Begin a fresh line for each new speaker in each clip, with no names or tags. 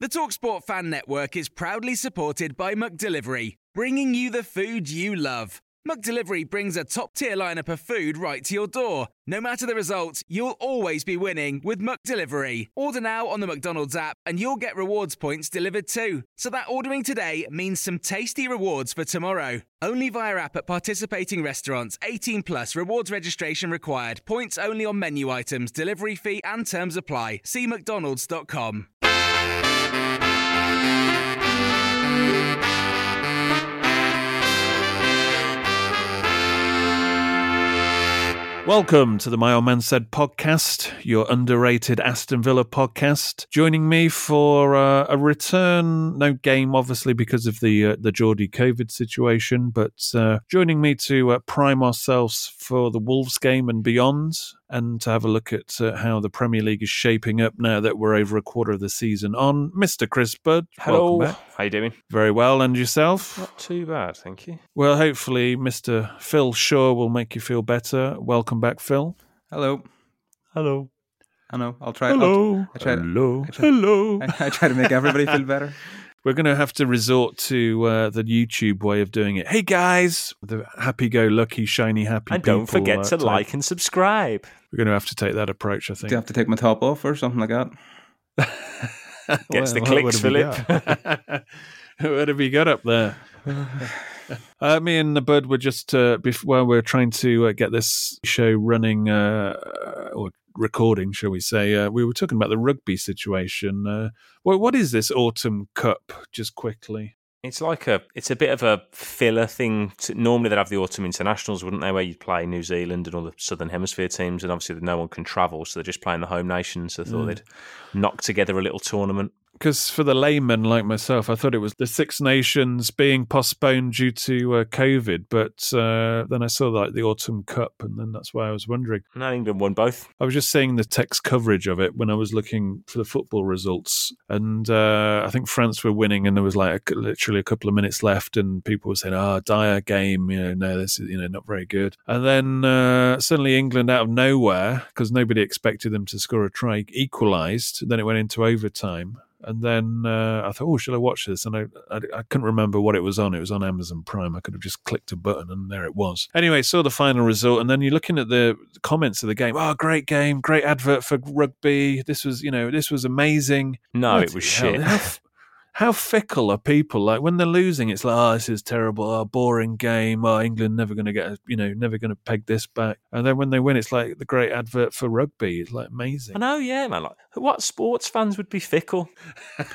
The Talksport Fan Network is proudly supported by McDelivery, bringing you the food you love. McDelivery brings a top tier lineup of food right to your door. No matter the result, you'll always be winning with McDelivery. Order now on the McDonald's app and you'll get rewards points delivered too. So that ordering today means some tasty rewards for tomorrow. Only via app at participating restaurants. 18 plus rewards registration required. Points only on menu items, delivery fee and terms apply. See McDonald's.com.
Welcome to the My Old Man Said podcast, your underrated Aston Villa podcast. Joining me for uh, a return, no game, obviously because of the uh, the Geordie COVID situation, but uh, joining me to uh, prime ourselves for the Wolves game and beyond, and to have a look at uh, how the Premier League is shaping up now that we're over a quarter of the season on. Mr. Chris Budd,
Hello.
welcome back.
How are you doing?
Very well, and yourself?
Not too bad, thank you.
Well, hopefully, Mr. Phil Shaw will make you feel better. Welcome back, Phil.
Hello.
Hello.
I know. I'll try.
Hello.
I'll, I try.
Hello.
I try-
Hello.
I, I try to make everybody feel better.
We're going to have to resort to uh, the YouTube way of doing it. Hey guys, the happy-go-lucky, shiny, happy.
And don't forget
uh,
to
type.
like and subscribe.
We're going to have to take that approach, I think.
Do I have to take my top off or something like that?
Gets the clicks,
what
Philip.
got? what have you got up there? Uh, me and the bud were just uh, before we're trying to uh, get this show running uh, or recording, shall we say? Uh, we were talking about the rugby situation. Uh, what what is this autumn cup? Just quickly.
It's like a, it's a bit of a filler thing. To, normally they'd have the autumn internationals, wouldn't they, where you'd play New Zealand and all the Southern Hemisphere teams, and obviously no one can travel, so they're just playing the home nations. So I thought
Mm.
they'd knock together a little tournament.
Because for the layman like myself, I thought it was the Six Nations being postponed due to uh, COVID. But uh, then I saw like the Autumn Cup, and then that's why I was wondering.
No, England won both.
I was just seeing the text coverage of it when I was looking for the football results, and uh, I think France were winning, and there was like a, literally a couple of minutes left, and people were saying, "Ah, dire game, you know, no, this is you know not very good." And then uh, suddenly England out of nowhere, because nobody expected them to score a try, equalised. Then it went into overtime. And then uh, I thought, oh, should I watch this? And I, I, I couldn't remember what it was on. It was on Amazon Prime. I could have just clicked a button and there it was. Anyway, saw the final result. And then you're looking at the comments of the game. Oh, great game. Great advert for rugby. This was, you know, this was amazing.
No,
What
it was
hell?
shit.
How, how fickle are people? Like when they're losing, it's like, oh, this is terrible. Oh, boring game. Oh, England never going to get, a- you know, never going to peg this back. And then when they win, it's like the great advert for rugby. It's like amazing.
I know, yeah, man. Like, what sports fans would be fickle?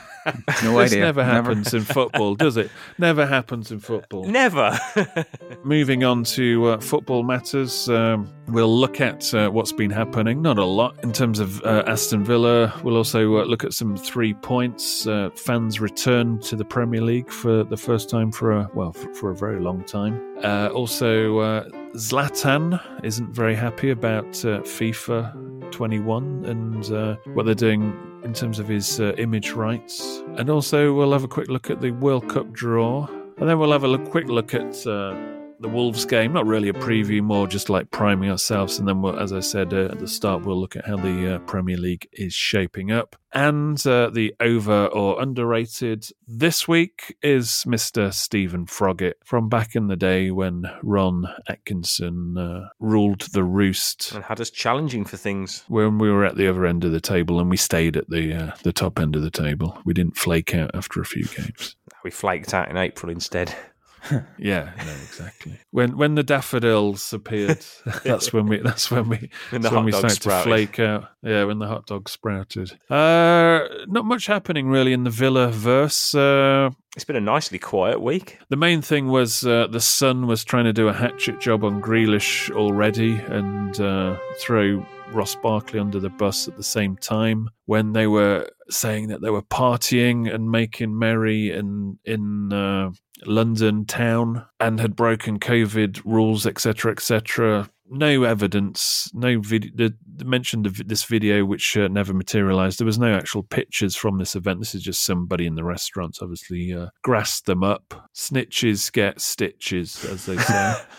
No
this
idea.
never
Never.
happens in football, does it? Never happens in football.
Never.
Moving on to uh, football matters, um, we'll look at uh, what's been happening. Not a lot in terms of uh, Aston Villa. We'll also uh, look at some three points. Uh, fans return to the Premier League for the first time for a well for, for a very long time. Uh, also, uh, Zlatan isn't very happy about uh, FIFA 21 and uh, what they're doing in terms of his uh, image rights. And also, we'll have a quick look at the World Cup draw. And then we'll have a look, quick look at uh, the Wolves game. Not really a preview, more just like priming ourselves. And then, we'll, as I said uh, at the start, we'll look at how the uh, Premier League is shaping up. And uh, the over or underrated this week is Mr. Stephen Froggatt from back in the day when Ron Atkinson uh, ruled the roost
and had us challenging for things.
when we were at the other end of the table and we stayed at the uh, the top end of the table. We didn't flake out after a few games.
We flaked out in April instead.
Yeah, no, exactly. When when the daffodils appeared, that's when we that's when we
When
that's when we started to flake out. Yeah, when the hot dog sprouted. Uh, not much happening really in the Villa verse. Uh,
It's been a nicely quiet week.
the main thing was uh, the Sun was trying to do a hatchet job on Grealish already and uh, throw Ross Barkley under the bus at the same time when they were saying that they were partying and making merry in in uh, London town and had broken COVID rules, etc., etc. No evidence, no video. The, they mentioned this video which uh, never materialized. There was no actual pictures from this event. This is just somebody in the restaurants, obviously, uh, grassed them up. Snitches get stitches, as they say.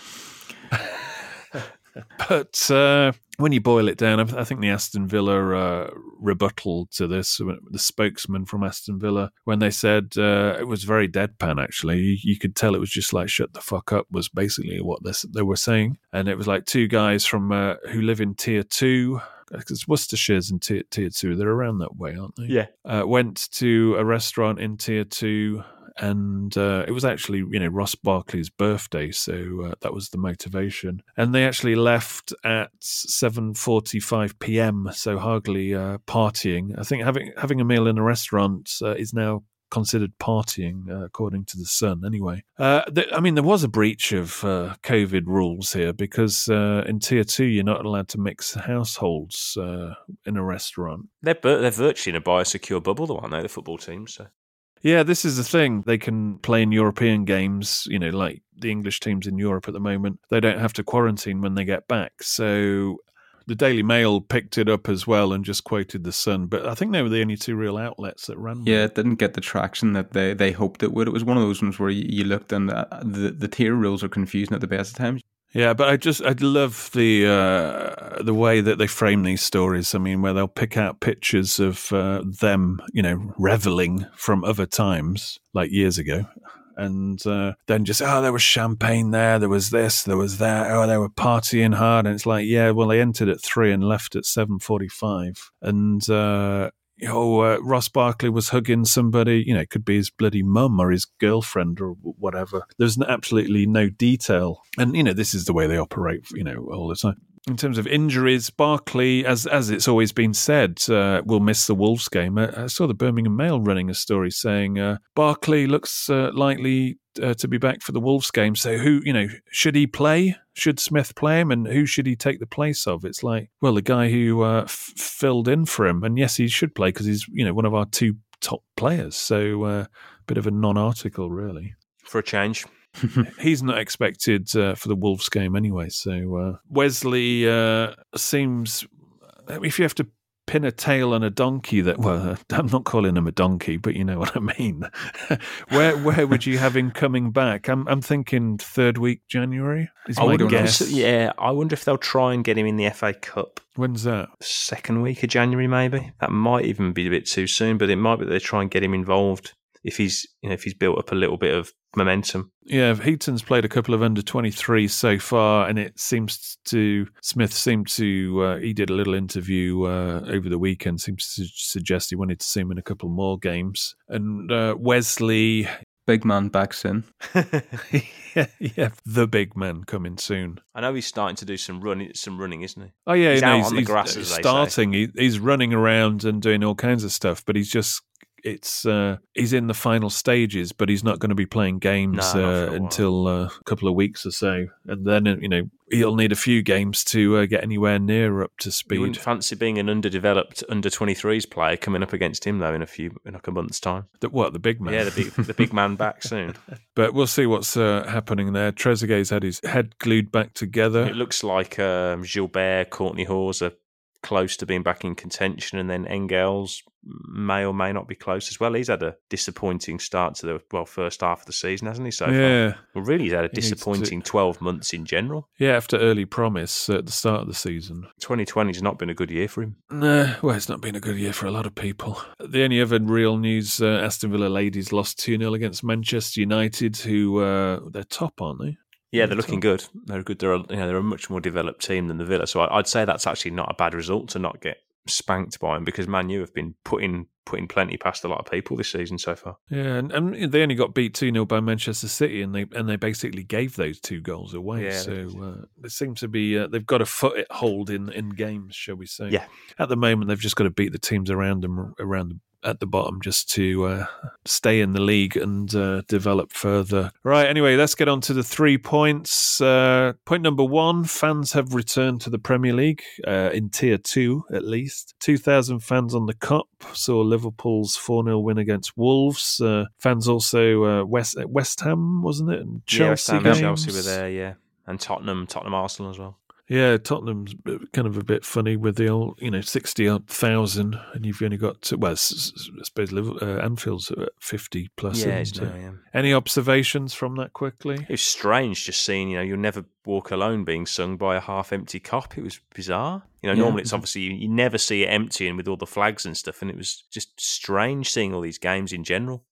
but uh, when you boil it down, I think the Aston Villa uh, rebuttal to this, uh, the spokesman from Aston Villa, when they said uh, it was very deadpan, actually, you, you could tell it was just like "shut the fuck up" was basically what this, they were saying, and it was like two guys from uh, who live in tier two. Because Worcestershire's in tier, tier two, they're around that way, aren't they?
Yeah.
uh, went to a restaurant in tier two and uh, it was actually you know Ross Barkley's birthday, so uh, that was the motivation. And they actually left at seven forty-five p.m., so hardly uh, partying. I think having having a meal in a restaurant uh, is now considered partying, uh, according to the Sun. Anyway, uh, th- I mean there was a breach of uh, COVID rules here because uh, in tier two you're not allowed to mix households uh, in a restaurant.
They're, they're virtually in a biosecure bubble, though, aren't they, the football team, So.
Yeah, this is the thing. They can play in European games, you know, like the English teams in Europe at the moment. They don't have to quarantine when they get back. So the Daily Mail picked it up as well and just quoted the Sun. But I think they were the only two real outlets that ran.
Yeah,
it.
it didn't get the traction that they, they hoped it would. It was one of those ones where you, you looked and the, the the tier rules are confusing at the best of times.
Yeah, but I just I love the uh, the way that they frame these stories. I mean, where they'll pick out pictures of uh, them, you know, reveling from other times, like years ago, and uh, then just oh, there was champagne there, there was this, there was that. Oh, they were partying hard, and it's like, yeah, well, they entered at three and left at seven forty-five, and. Oh, uh, Ross Barkley was hugging somebody. You know, it could be his bloody mum or his girlfriend or whatever. There's absolutely no detail, and you know this is the way they operate. You know, all the time. In terms of injuries, Barkley, as as it's always been said, uh, will miss the Wolves game. I, I saw the Birmingham Mail running a story saying uh, Barkley looks uh, likely uh, to be back for the Wolves game. So who, you know, should he play? Should Smith play him, and who should he take the place of? It's like, well, the guy who uh, f- filled in for him, and yes, he should play because he's, you know, one of our two top players. So, uh, bit of a non-article, really
For a change.
he's not expected uh, for the Wolves game anyway. So uh, Wesley uh, seems. If you have to pin a tail on a donkey, that well, I'm not calling him a donkey, but you know what I mean. where where would you have him coming back? I'm I'm thinking third week January. Is
I
my guess.
yeah, I wonder if they'll try and get him in the FA Cup
When's that?
second week of January, maybe. That might even be a bit too soon, but it might be they try and get him involved if he's you know if he's built up a little bit of momentum.
Yeah, Heaton's played a couple of under 23 so far, and it seems to Smith seemed to uh, he did a little interview uh, over the weekend. Seems to suggest he wanted to see him in a couple more games. And uh, Wesley,
Big man backs in.
yeah, yeah, the big man coming soon.
I know he's starting to do some running, some running, isn't he?
Oh yeah,
He's
no,
out
he's,
on the
he's
grass, as they
starting. He, he's running around and doing all kinds of stuff, but he's just. It's uh, he's in the final stages, but he's not going to be playing games
No, a
uh, until uh, a couple of weeks or so, and then you know he'll need a few games to uh, get anywhere near up to
You
speed.
wouldn't fancy being an underdeveloped under 23s player coming up against him though in a few in like a month's time.
The, what the big man?
Yeah, the big the big man back soon.
but we'll see what's uh, happening there. Trezeguet's had his head glued back together.
It looks like um, Gilbert, Kortney Hause are close to being back in contention, and then Engels may or may not be close as well. He's had a disappointing start to the well first half of the season, hasn't he? So far?
yeah,
Well, really, he's had a
needs to-
disappointing 12 months in general.
yeah. After early promise at the start of the season,
2020 has not been a good year for him.
Nah, well, it's not been a good year for a lot of people. The only other real news uh, Aston Villa ladies lost 2 0 against Manchester United, who uh, they're top, aren't they?
Yeah, they're looking
top.
good. They're good. They're a, you know, they're a much more developed team than the Villa. So I- I'd say that's actually not a bad result to not get spanked by them because Man U have been putting putting plenty past a lot of people this season so far.
Yeah, and, and they only got beat 2 0 by Manchester City, and they and they basically gave those two goals away.
Yeah,
so
they
uh, it seems to be uh, they've got a foothold in in games, shall we say?
Yeah.
At the moment, they've just got to beat the teams around them around at the bottom just to uh, stay in the league and uh, develop further. Right, anyway, let's get on to the three points. Uh, point number one fans have returned to the Premier League uh, in tier two, at least. 2,000 fans on the Kop saw Liverpool's 4 0 win against Wolves. Uh, fans also, uh, West, West Ham, wasn't it? And
yeah, West
Chelsea,
Ham
games.
Chelsea were there, yeah, and Tottenham, Tottenham, Arsenal as well.
Yeah, Tottenham's kind of a bit funny with the old, you know, sixty odd thousand, and you've only got to, well, I suppose uh, Anfield's at fifty plus.
yeah,
isn't
it's
it?
now, yeah.
Any observations from that quickly?
It was strange just seeing, you know, you'll never walk alone being sung by a half empty Kop. It was bizarre. You know,
Yeah.
normally it's obviously you, you never see it empty and with all the flags and stuff, and it was just strange seeing all these games in general.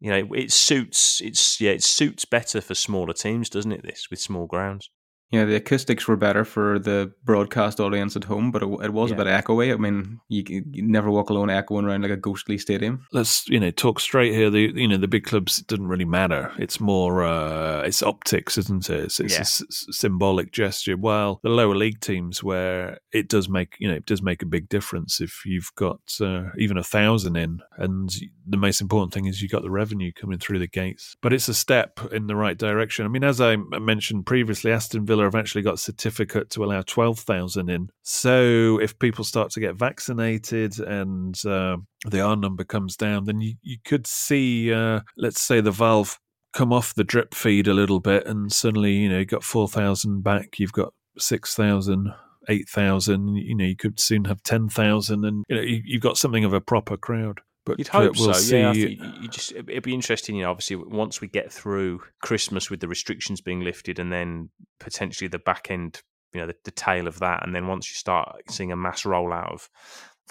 You know, it, it suits it's yeah, it suits better for smaller teams, doesn't it? This with small grounds.
Yeah, the acoustics were better for the broadcast audience at home, but it, it was
Yeah.
a bit echoey. I mean, you, you never walk alone echoing around like a ghostly stadium.
Let's you know talk straight here. The you know the big clubs doesn't really matter. It's more uh, it's optics, isn't it? It's, it's
Yeah.
a s- symbolic gesture. While the lower league teams, where it does make you know it does make a big difference if you've got uh, even a thousand in, and the most important thing is you've got the revenue coming through the gates. But it's a step in the right direction. I mean, as I mentioned previously, Aston Villa have actually got a certificate to allow twelve thousand in. So if people start to get vaccinated and uh, the R number comes down, then you, you could see, uh, let's say, the valve come off the drip feed a little bit, and suddenly, you know, you've got 4,000 back, you've got 6,000. 8,000, you know, you could soon have 10,000, and you know, you've got something of a proper crowd. But
You'd hope
we'll
so. Yeah,
see-
think you- you just it- it'd be interesting. You know, obviously once we get through Christmas with the restrictions being lifted, and then potentially the back end, you know, the, the tail of that, and then once you start seeing a mass rollout of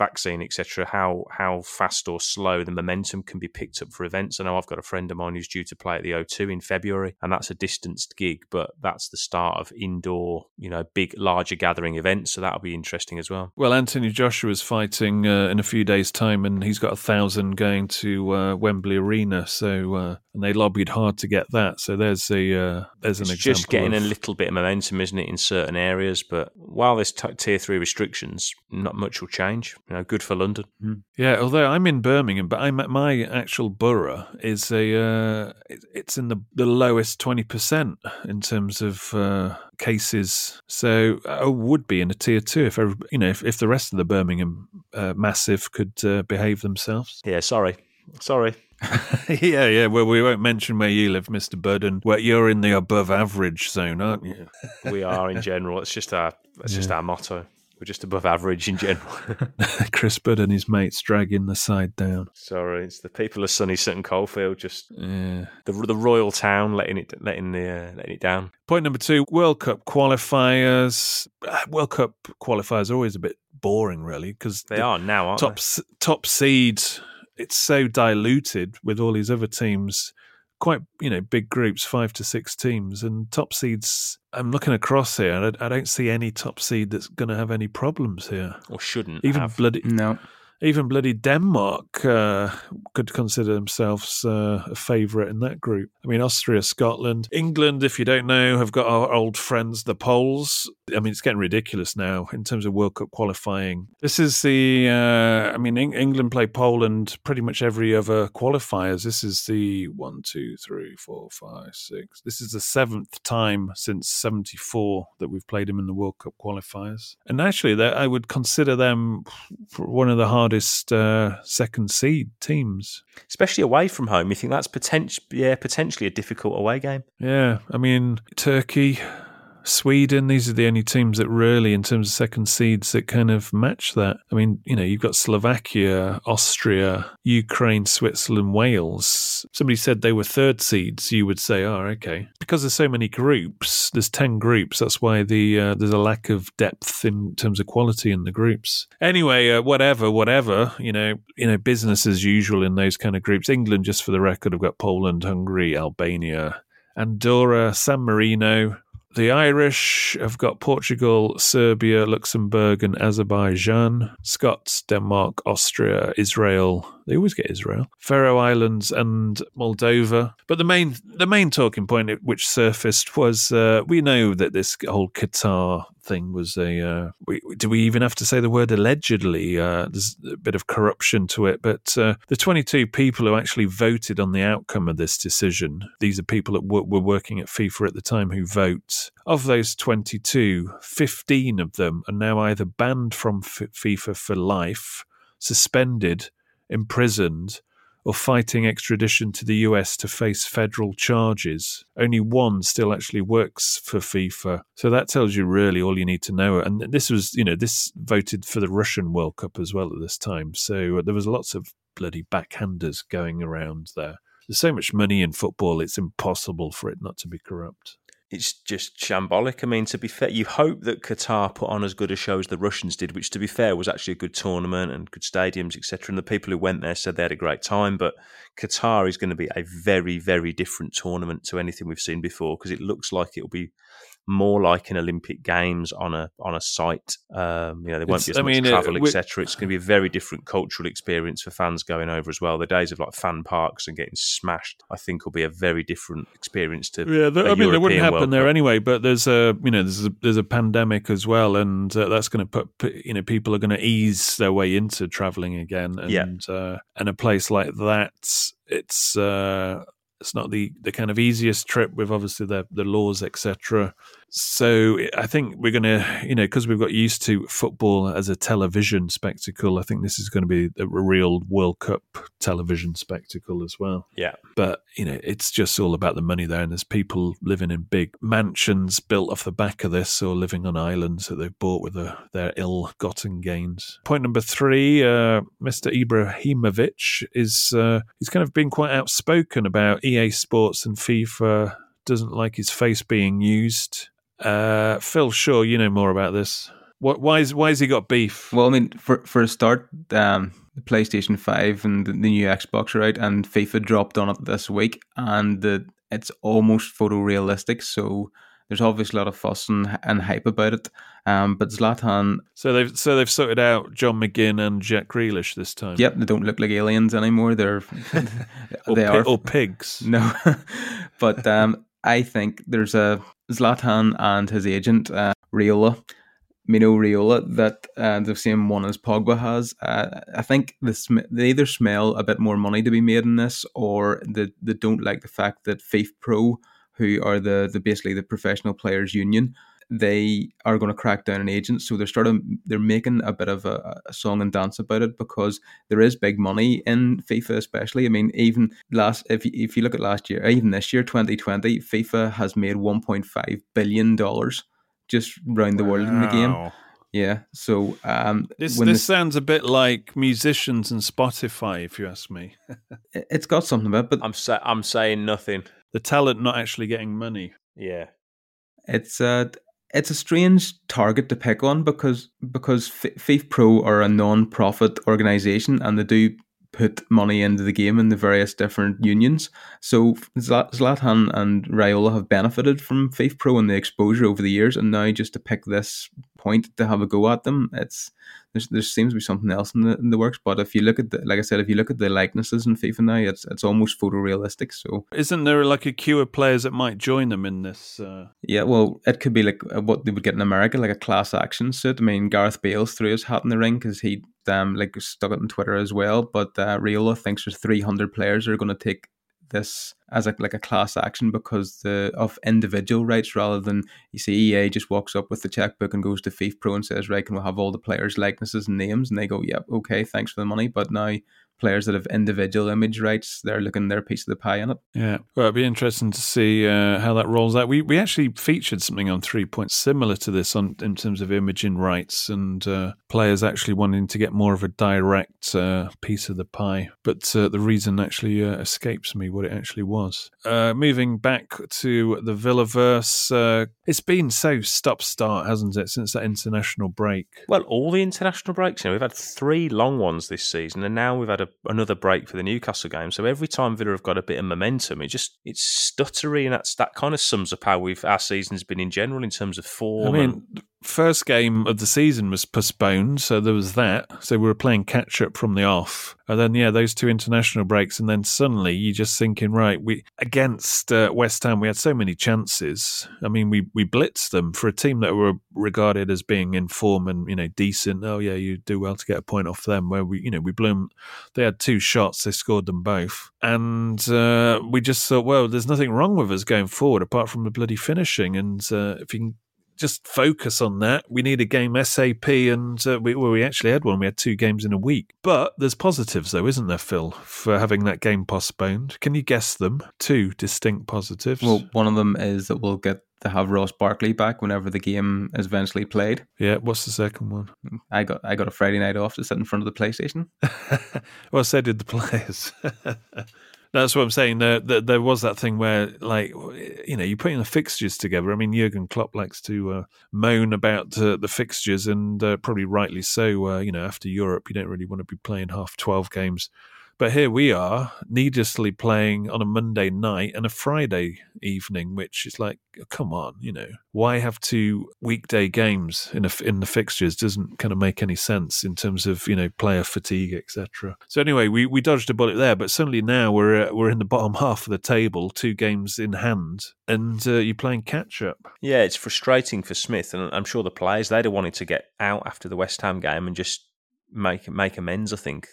vaccine, etc., how how fast or slow the momentum can be picked up for events. I know I've got a friend of mine who's due to play at the O2 in February, and that's a distanced gig, but that's the start of indoor, you know, big larger gathering events. So that'll be interesting as well.
Well, Anthony Joshua's fighting uh, in a few days' time, and he's got a thousand going to uh, Wembley Arena. So, uh, and they lobbied hard to get that. So there's a uh, there's an
it's
example.
just getting
of-
a little bit of momentum, isn't it, in certain areas? But while there's t- tier three restrictions, not much will change. You know, good for London.
Yeah, although I'm in Birmingham, but I'm at my actual borough is a uh, it's in the the lowest twenty percent in terms of uh, cases. So I would be in a tier two if every, you know if, if the rest of the Birmingham uh, massive could uh, behave themselves.
Yeah, sorry, sorry.
yeah, yeah. Well, we won't mention where you live, Mister Burden. Where you're in the above average zone, aren't you?
We are in general. It's just our that's just our motto. We're just above average in general.
Chris Budd and his mates dragging the side down.
sorry, it's the people of sunny Sutton Coldfield. Just
Yeah.
the the royal town letting it letting the uh, letting it down.
Point number two: World Cup qualifiers. Ah, World Cup qualifiers are always a bit boring, really, because
They are now,
top
they?
top seed. It's so diluted with all these other teams. Quite, you know, big groups, five to six teams, and top seeds. I'm looking across here, and I, I don't see any top seed that's going to have any problems here.
or shouldn't
Even
have.
bloody,
No.
even bloody Denmark uh, could consider themselves uh, a favourite in that group. I mean, Austria, Scotland, England, if you don't know, have got our old friends, the Poles. I mean, it's getting ridiculous now in terms of World Cup qualifying. This is the, uh, I mean, Eng- England play Poland pretty much every other qualifiers. This is the one, two, three, four, five, six. This is the seventh time since 74 that we've played them in the World Cup qualifiers. And actually, I would consider them one of the hardest uh, second seed teams.
especially away from home. You think that's potential? Yeah, potentially a difficult away game.
Yeah, I mean, Turkey, Sweden, these are the only teams that really, in terms of second seeds, that kind of match that. I mean, you know, you've got Slovakia, Austria, Ukraine, Switzerland, Wales. Somebody said they were third seeds. You would say, oh, okay. Because there's so many groups, there's 10 groups. That's why the uh, there's a lack of depth in terms of quality in the groups. Anyway, uh, whatever, whatever, you know, you know, business as usual in those kind of groups. England, just for the record, have got Poland, Hungary, Albania, Andorra, San Marino, the Irish have got Portugal, Serbia, Luxembourg, and Azerbaijan. Scots, Denmark, Austria, Israel. They always get Israel. Faroe Islands and Moldova. But the main the main talking point which surfaced was uh, we know that this whole Qatar thing was a. Uh, we, do we even have to say the word allegedly? Uh, there's a bit of corruption to it, but uh, the 22 people who actually voted on the outcome of this decision, these are people that w- were working at FIFA at the time who vote. Of those 22, 15 of them are now either banned from F- FIFA for life, suspended, imprisoned, or fighting extradition to the US to face federal charges. Only one still actually works for FIFA. So that tells you really all you need to know. And this was, you know, this voted for the Russian World Cup as well at this time. So uh, there was lots of bloody backhanders going around there. There's so much money in football, it's impossible for it not to be corrupt
it's just shambolic. I mean, to be fair, you hope that Qatar put on as good a show as the Russians did, which, to be fair, was actually a good tournament and good stadiums, etc. And the people who went there said they had a great time. But Qatar is going to be a very, very different tournament to anything we've seen before because it looks like it'll be more like an Olympic Games on a on a site. Um, you know, there won't it's, be as I much mean, travel, etc. It's going to be a very different cultural experience for fans going over as well. The days of like fan parks and getting smashed, I think, will be a very different experience to.
Yeah,
the, I
mean,
it
wouldn't happen
World
there
Cup.
anyway. But there's a you know there's a, there's a pandemic as well, and uh, that's going to put you know people are going to ease their way into traveling again, and
yeah.
uh, and a place like that, it's. Uh, it's not the, the kind of easiest trip with obviously the the laws etc so I think we're going to, you know, because we've got used to football as a television spectacle, I think this is going to be a real World Cup television spectacle as well.
Yeah.
But, you know, it's just all about the money there. And there's people living in big mansions built off the back of this or living on islands that they've bought with the, their ill gotten gains. Point number three uh, Mr. Ibrahimovic is, uh, he's kind of been quite outspoken about EA Sports and FIFA doesn't like his face being used. Uh, Phil Shaw, you know more about this. What? Why is why has he got beef?
Well, I mean, for for a start, um, the PlayStation Five and the, the new Xbox are out, and FIFA dropped on it this week, and the, it's almost photorealistic. So there's obviously a lot of fuss and, and hype about it. Um, but Zlatan,
so they've so they've sorted out John McGinn and Jack Grealish this time.
Yep, they don't look like aliens anymore. They're
or
they
pi-
are
or pigs.
No, but um, I think there's a Zlatan and his agent uh, Raiola, Mino Raiola, that uh, the same one as Pogba has. Uh, I think the sm- they either smell a bit more money to be made in this, or they, they don't like the fact that FIFA Pro, who are the, the basically the professional players union, they are going to crack down on agents. So they're starting, they're making a bit of a, a, song and dance about it because there is big money in FIFA, especially. I mean, even last, if you, if you look at last year, even this year, 2020, FIFA has made 1.5 billion dollars just around the world in the game. Yeah. So um,
this this the, sounds a bit like musicians and Spotify, if you ask me.
it's got something about, but
I'm sa- I'm saying nothing.
The talent not actually getting money.
Yeah.
It's uh it's a strange target to pick on because because FIFPro are a non-profit organization and they do put money into the game in the various different unions. So Zlatan and Raiola have benefited from FIFPro and the exposure over the years, and now just to pick this point to have a go at them, it's there's, there seems to be something else in the, in the works. But if you look at the, like I said, if you look at the likenesses in FIFA now, it's it's almost photorealistic. So
isn't there like a queue of players that might join them in this? Uh...
Yeah, well, it could be like what they would get in America, like a class action suit. I mean, Gareth Bale's threw his hat in the ring because he um like stuck it on Twitter as well. But uh, Raiola thinks there's 300 players that are going to take this as a, like a class action because the of individual rights rather than you see EA just walks up with the checkbook and goes to FIFPro and says right can we have all the players likenesses and names and they go yep okay thanks for the money but now players that have individual image rights, they're looking their piece of the pie in it.
Yeah, well, it'd be interesting to see uh, how that rolls out. We we actually featured something on Three Points similar to this on in terms of imaging rights and uh, players actually wanting to get more of a direct uh, piece of the pie. But uh, the reason actually uh, escapes me what it actually was. was. Uh, moving back to the Villaverse, uh, it's been so stop start, hasn't it, since that international break?
Well, all the international breaks. You know, we've had three long ones this season, and now we've had a, another break for the Newcastle game. So every time Villa have got a bit of momentum, it just it's stuttery, and that's that kind of sums up how we've our season's been in general in terms of form.
I mean,
and-
first game of the season was postponed, so there was that. So we were playing catch up from the off, and then yeah, those two international breaks, and then suddenly you're just thinking, right, we against uh, West Ham, we had so many chances. I mean, we we blitzed them for a team that were regarded as being in form and you know decent. Oh yeah, you do well to get a point off them. Where we you know we blew them. They had two shots, they scored them both, and uh, we just thought, well, there's nothing wrong with us going forward apart from the bloody finishing, and uh, if you can just focus on that. We need a game SAP, and uh, we, well, we actually had one. We had two games in a week. But there's positives, though, isn't there, Phil, for having that game postponed? Can you guess them? Two distinct positives.
Well, one of them is that we'll get to have Ross Barkley back whenever the game is eventually played.
yeah. What's the second one?
I got I got a Friday night off to sit in front of the PlayStation.
well, so did the players. That's what I'm saying. There, there, there was that thing where, like, you know, you're putting the fixtures together. I mean, Jurgen Klopp likes to uh, moan about uh, the fixtures, and uh, probably rightly so. Uh, you know, after Europe, you don't really want to be playing half 12 games. But here we are, needlessly playing on a Monday night and a Friday evening, which is like, come on, you know, why have two weekday games in a, in the fixtures? Doesn't kind of make any sense in terms of you know player fatigue, etc. So anyway, we, we dodged a bullet there, but suddenly now we're uh, we're in the bottom half of the table, two games in hand, and uh, you're playing catch up.
Yeah, it's frustrating for Smith, and I'm sure the players they'd have wanted to get out after the West Ham game and just make make amends. I think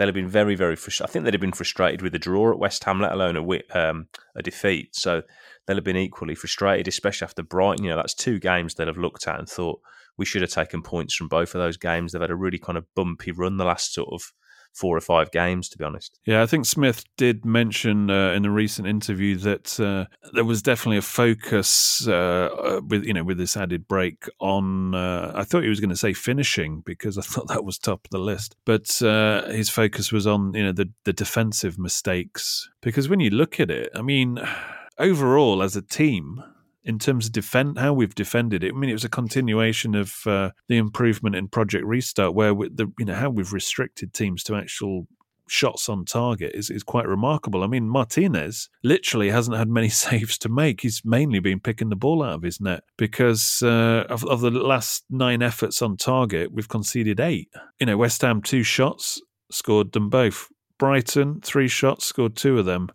they'd have been very, very frustrated. I think they'd have been frustrated with a draw at West Ham, let alone a um, a defeat. So they'll have been equally frustrated, especially after Brighton. You know, that's two games they'll have looked at and thought we should have taken points from both of those games. They've had a really kind of bumpy run the last sort of four or five games, to be honest.
Yeah, I think Smith did mention uh, in a recent interview that uh, there was definitely a focus uh, with you know with this added break on. Uh, I thought he was going to say finishing because I thought that was top of the list, but uh, his focus was on you know the the defensive mistakes because when you look at it, I mean, overall as a team. In terms of defend, how we've defended it, I mean, it was a continuation of uh, the improvement in Project Restart, where we, the you know how we've restricted teams to actual shots on target is, is quite remarkable. I mean, Martinez literally hasn't had many saves to make. He's mainly been picking the ball out of his net because uh, of, of the last nine efforts on target, we've conceded eight. You know, West Ham, two shots, scored them both. Brighton, three shots, scored two of them.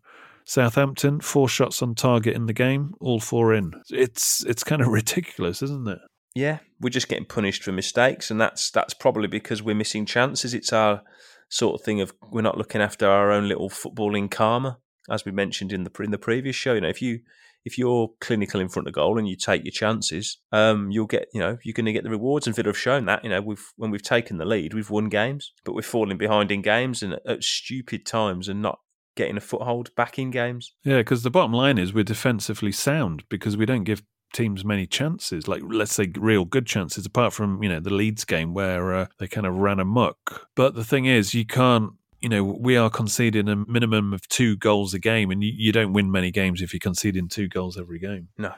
Southampton, four shots on target in the game, all four in. It's it's kind of ridiculous, isn't it?
Yeah, we're just getting punished for mistakes, and that's that's probably because we're missing chances. It's our sort of thing of we're not looking after our own little footballing karma, as we mentioned in the in the previous show. You know, if you if you're clinical in front of goal and you take your chances, um, you'll get you know you're going to get the rewards. And Villa have shown that. You know, we've when we've taken the lead, we've won games, but we're falling behind in games and at stupid times and not getting a foothold back in games.
Yeah, because the bottom line is we're defensively sound because we don't give teams many chances, like let's say real good chances, apart from you know the Leeds game where uh, they kind of ran amok. But the thing is, you can't. You know, we are conceding a minimum of two goals a game, and you, you don't win many games if you're conceding two goals every game.
No,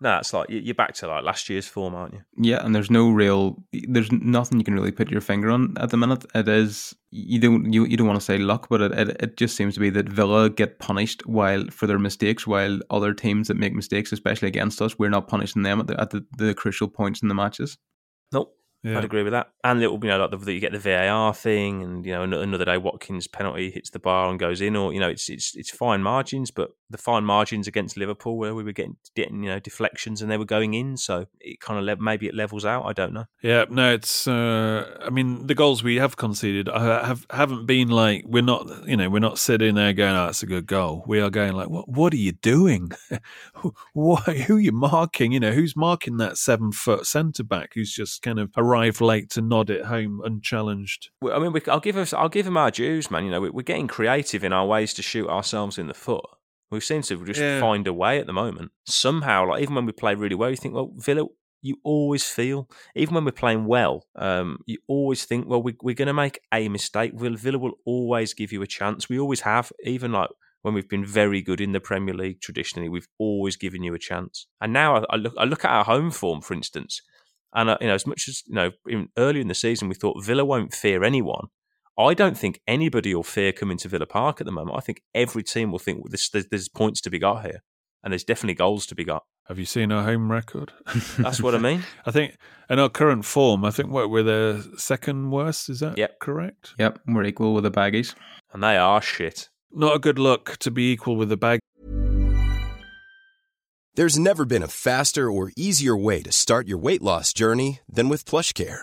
no, it's like you're back to like last year's form, aren't you?
Yeah, and there's no real, there's nothing you can really put your finger on at the minute. It is you don't you, you don't want to say luck, but it, it it just seems to be that Villa get punished while for their mistakes, while other teams that make mistakes, especially against us, we're not punishing them at the at the, the crucial points in the matches.
Nope.
Yeah.
I'd agree with that. And little, you know, like the, you get the VAR thing, and you know, another day Watkins penalty hits the bar and goes in, or you know, it's it's it's fine margins, but the fine margins against Liverpool where we were getting getting you know deflections and they were going in, so it kind of le- maybe it levels out. I don't know.
Yeah, no, it's. Uh, I mean, the goals we have conceded I have haven't been like we're not. You know, we're not sitting there going, "Oh, that's a good goal." We are going like, "What? What are you doing? Why? Who are you marking? You know, who's marking that seven foot centre back who's just kind of arrived late to nod it home unchallenged?"
I mean, we, I'll give us, I'll give him our dues, man. You know, we, we're getting creative in our ways to shoot ourselves in the foot. We seem to just
Yeah.
find a way at the moment. Somehow, like even when we play really well, you think, well, Villa, you always feel, even when we're playing well, um, you always think, well, we, we're going to make a mistake. Villa, Villa will always give you a chance. We always have, even like when we've been very good in the Premier League traditionally, we've always given you a chance. And now I, I look, I look at our home form, for instance, and uh, you know, as much as you know, in, earlier in the season, we thought Villa won't fear anyone. I don't think anybody will fear coming to Villa Park at the moment. I think every team will think there's, there's points to be got here, and there's definitely goals to be got.
Have you seen our home record?
That's what I mean.
I think in our current form, I think what we're the second worst. Is that
Yep.
correct?
Yep, we're equal with the baggies.
And they are shit.
Not a good look to be equal with the bag.
There's never been a faster or easier way to start your weight loss journey than with PlushCare.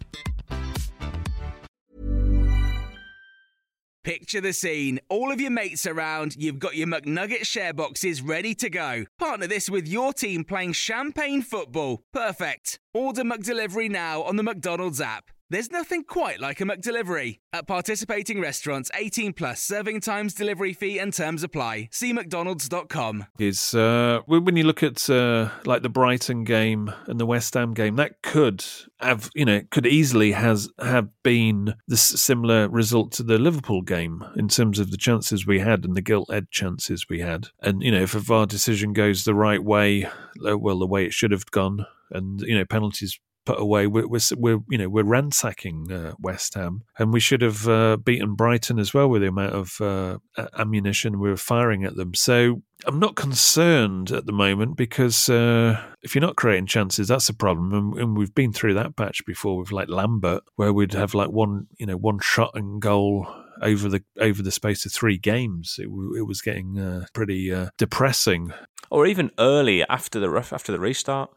Picture the scene. All of your mates around, you've got your McNugget share boxes ready to go. Partner this with your team playing champagne football. Perfect. Order McDelivery now on the McDonald's app. There's nothing quite like a McDelivery. At participating restaurants, 18 plus serving times, delivery fee, and terms apply. See McDonald's.com.
Is uh, when you look at uh, like the Brighton game and the West Ham game, that could have you know could easily has have been the similar result to the Liverpool game in terms of the chances we had and the gilt edged chances we had. And you know if a VAR decision goes the right way, uh, well the way it should have gone, and you know penalties put away. We're, we're, we're you know we're ransacking uh, West Ham, and we should have uh, beaten Brighton as well with the amount of uh, ammunition we were firing at them. So I'm not concerned at the moment because uh, if you're not creating chances, that's a problem, and, and we've been through that patch before with like Lambert, where we'd have like one you know one shot and goal. Over the over the space of three games, it, it was getting uh, pretty uh, depressing.
Or even early after the after the restart.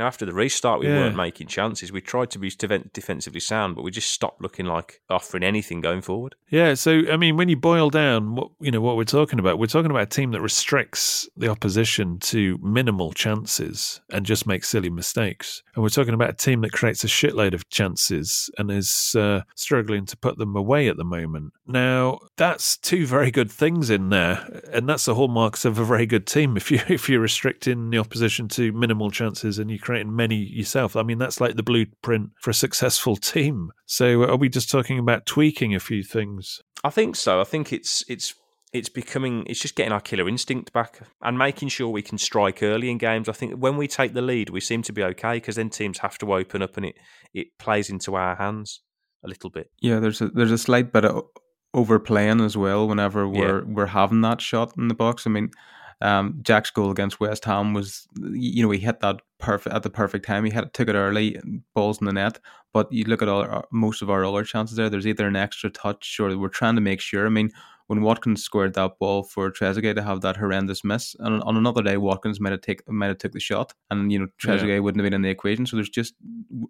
Now, after the restart, we
Yeah.
weren't making chances. We tried to be defensively sound, but we just stopped looking like offering anything going forward.
Yeah, so I mean, when you boil down what you know what we're talking about, we're talking about a team that restricts the opposition to minimal chances and just makes silly mistakes, and we're talking about a team that creates a shitload of chances and is uh, struggling to put them away at the moment. Now, that's two very good things in there, and that's the hallmarks of a very good team. If you if you're restricting the opposition to minimal chances and you're creating many yourself, I mean, that's like the blueprint for a successful team. So, uh, are we just talking about tweaking a few things?
I think so. I think it's it's it's becoming it's just getting our killer instinct back and making sure we can strike early in games. I think when we take the lead, we seem to be okay because then teams have to open up and it it plays into our hands a little bit.
Yeah, there's a there's a slight bit of overplaying as well whenever we're we're having that shot in the box. I mean, um, Jack's goal against West Ham was you know he hit that perfect at the perfect time. He had took it early, balls in the net. But you look at all our, most of our other chances there. There's either an extra touch or we're trying to make sure. I mean, when Watkins scored that ball for Trezeguet to have that horrendous miss, and on another day Watkins might have take might have took the shot, and you know Trezeguet wouldn't have been in the equation. So there's just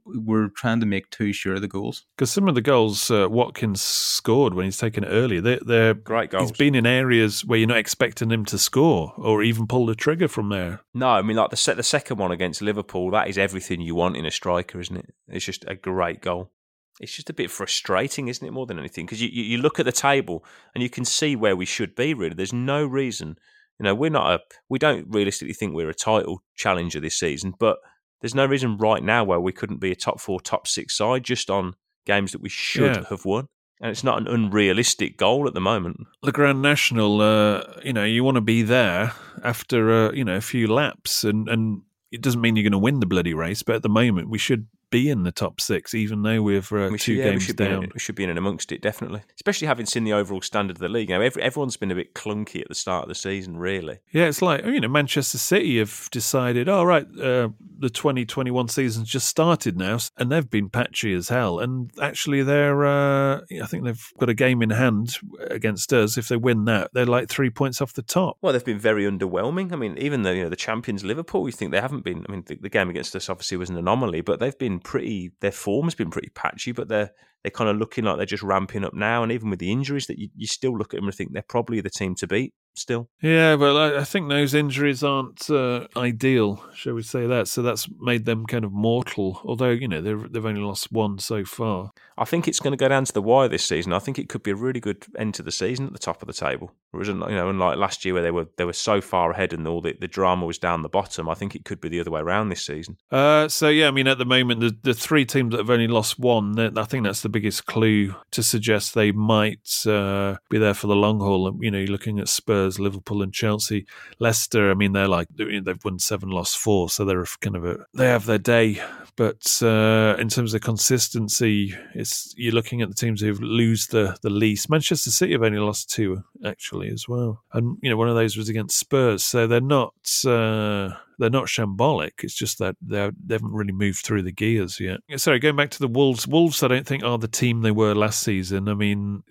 we're trying to make too sure of the goals.
Because some of the goals uh, Watkins scored when he's taken it early, they're, they're
Great goals.
He's been in areas where you're not expecting him to score or even pull the trigger from there.
No, I mean like the se- the second one against Liverpool, that is everything you want in a striker, isn't it? It's just a great goal. It's just a bit frustrating, isn't it, more than anything? Because you, you, you look at the table and you can see where we should be. Really, there's no reason. You know, we're not a. We don't realistically think we're a title challenger this season, but there's no reason right now where we couldn't be a top four, top six side just on games that we should
Yeah.
have won. And it's not an unrealistic goal at the moment.
The Grand National, uh, you know, you want to be there after uh, you know a few laps, and and it doesn't mean you're going to win the bloody race, but at the moment we should be in the top six, even though we're uh,
We
two
yeah,
games
should be
down.
in, we should be in and amongst it definitely, especially having seen the overall standard of the league. Know, every, everyone's been a bit clunky at the start of the season, really.
Yeah, it's like you know Manchester City have decided, all right, uh, the 2021 season's just started now, and they've been patchy as hell. And actually, they're uh, I think they've got a game in hand against us. If they win that, they're like three points off the top.
Well, they've been very underwhelming. I mean, even though you know the champions Liverpool, you think they haven't been. I mean, the, the game against us obviously was an anomaly, but they've been pretty. Their form's been pretty patchy, but they're they're kind of looking like they're just ramping up now. And even with the injuries, that you, you still look at them and think they're probably the team to beat still.
Yeah, well, I, I think those injuries aren't uh, ideal, shall we say that? So that's made them kind of mortal. Although you know they've they've only lost one so far.
I think it's going to go down to the wire this season. I think it could be a really good end to the season at the top of the table. Whereas, you know, unlike last year where they were they were so far ahead and all the, the drama was down the bottom, I think it could be the other way around this season.
Uh, so yeah, I mean, at the moment, the, the three teams that have only lost one, I think that's the biggest clue to suggest they might uh, be there for the long haul. You know, you're looking at Spurs, Liverpool, and Chelsea. Leicester, I mean, they're like they've won seven, lost four, so they're kind of a they have their day. But uh, in terms of consistency, it's you're looking at the teams who've lose the the least. Manchester City have only lost two actually as well, and you know one of those was against Spurs, so they're not. Uh, they're not shambolic. It's just that they're- haven't really moved through the gears yet. Sorry, going back to the Wolves. Wolves, I don't think are the team they were last season. I mean,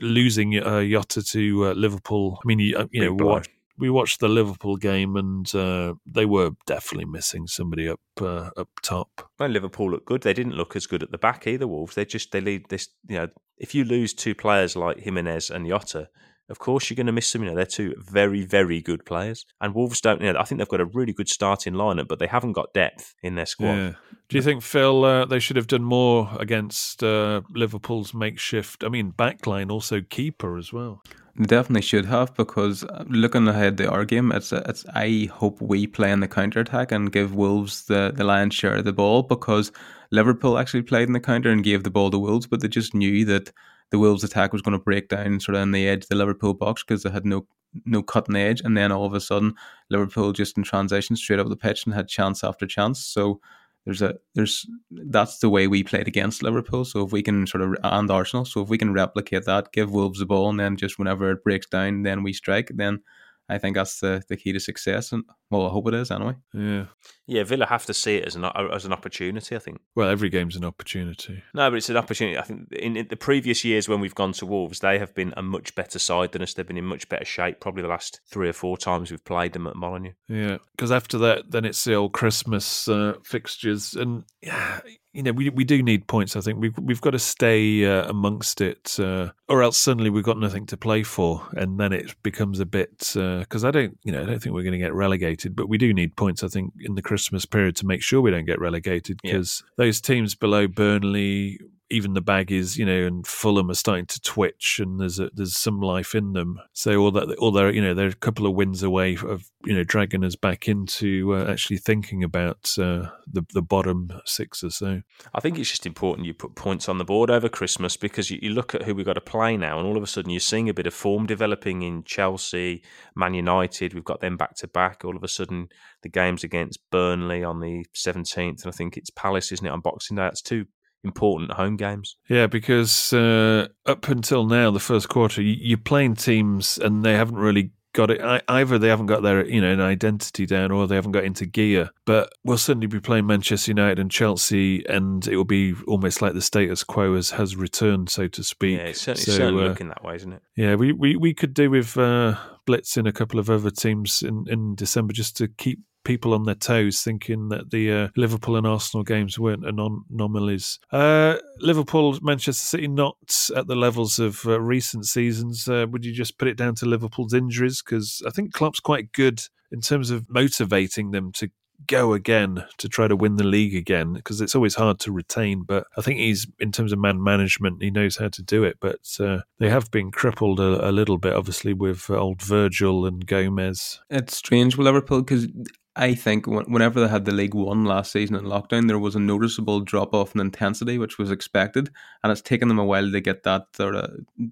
losing uh, Jota to uh, Liverpool. I mean, you, uh, you know, watch, we watched the Liverpool game, and uh, they were definitely missing somebody up uh, up top.
Well, Liverpool looked good. They didn't look as good at the back either. Wolves. They just they lead this. You know, if you lose two players like Jimenez and Jota, of course you're going to miss them. You know, they're two very very good players. And Wolves don't. You know, I think they've got a really good starting lineup, but they haven't got depth in their squad.
Yeah. Do you think Phil uh, they should have done more against uh, Liverpool's makeshift? I mean, backline also keeper as well.
They definitely should have because uh, looking ahead to our game, it's it's. I hope we play in the counter attack and give Wolves the the lion's share of the ball because Liverpool actually played in the counter and gave the ball to Wolves, but they just knew that the Wolves attack was going to break down sort of on the edge of the Liverpool box because they had no no cutting edge, and then all of a sudden Liverpool just in transition straight up the pitch and had chance after chance. So there's a there's that's the way we played against Liverpool. So if we can sort of and Arsenal, so if we can replicate that, give Wolves the ball, and then just whenever it breaks down, then we strike. Then I think that's the, the key to success. And well, I hope it is anyway.
Yeah.
Yeah, Villa have to see it as an as an opportunity. I think.
Well, every game's an opportunity.
No, but it's an opportunity. I think in, in the previous years when we've gone to Wolves, they have been a much better side than us. They've been in much better shape. Probably the last three or four times we've played them at Molineux.
Yeah, because after that, then it's the old Christmas uh, fixtures, and yeah, you know, we we do need points. I think we've we've got to stay uh, amongst it, uh, or else suddenly we've got nothing to play for, and then it becomes a bit. Because I don't, you know, I don't think we're going to get relegated, but we do need points. I think in the Christmas period to make sure we don't get relegated,
Yeah.
because those teams below Burnley. Even the baggies, you know, and Fulham are starting to twitch, and there's a, there's some life in them. So, all that, all they're, you know, they're a couple of wins away of, you know, dragging us back into uh, actually thinking about uh, the the bottom six or so.
I think it's just important you put points on the board over Christmas because you, you look at who we've got to play now, and all of a sudden you're seeing a bit of form developing in Chelsea, Man United. We've got them back to back. All of a sudden, the games against Burnley on the 17th, and I think it's Palace, isn't it, on Boxing Day? That's two important home games.
Yeah, because uh, up until now, the first quarter, you, you're playing teams and they haven't really got it. Either they haven't got their you know an identity down, or they haven't got into gear. But we'll certainly be playing Manchester United and Chelsea, and it will be almost like the status quo has, has returned, so to speak.
Yeah, it's certainly,
So,
certainly
uh,
looking that way, isn't it?
Yeah, we, we, we could do with uh, blitzing a couple of other teams in, in December just to keep people on their toes, thinking that the uh, Liverpool and Arsenal games weren't anom- anomalies. Uh, Liverpool, Manchester City, not at the levels of uh, recent seasons. Uh, would you just put it down to Liverpool's injuries? Because I think Klopp's quite good in terms of motivating them to go again to try to win the league again because it's always hard to retain but i think he's in terms of man management he knows how to do it but uh, they have been crippled a, a little bit obviously with uh, old virgil and gomez
It's strange with Liverpool because I think whenever they had the League won last season in lockdown, there was a noticeable drop off in intensity, which was expected, and it's taken them a while to get that sort of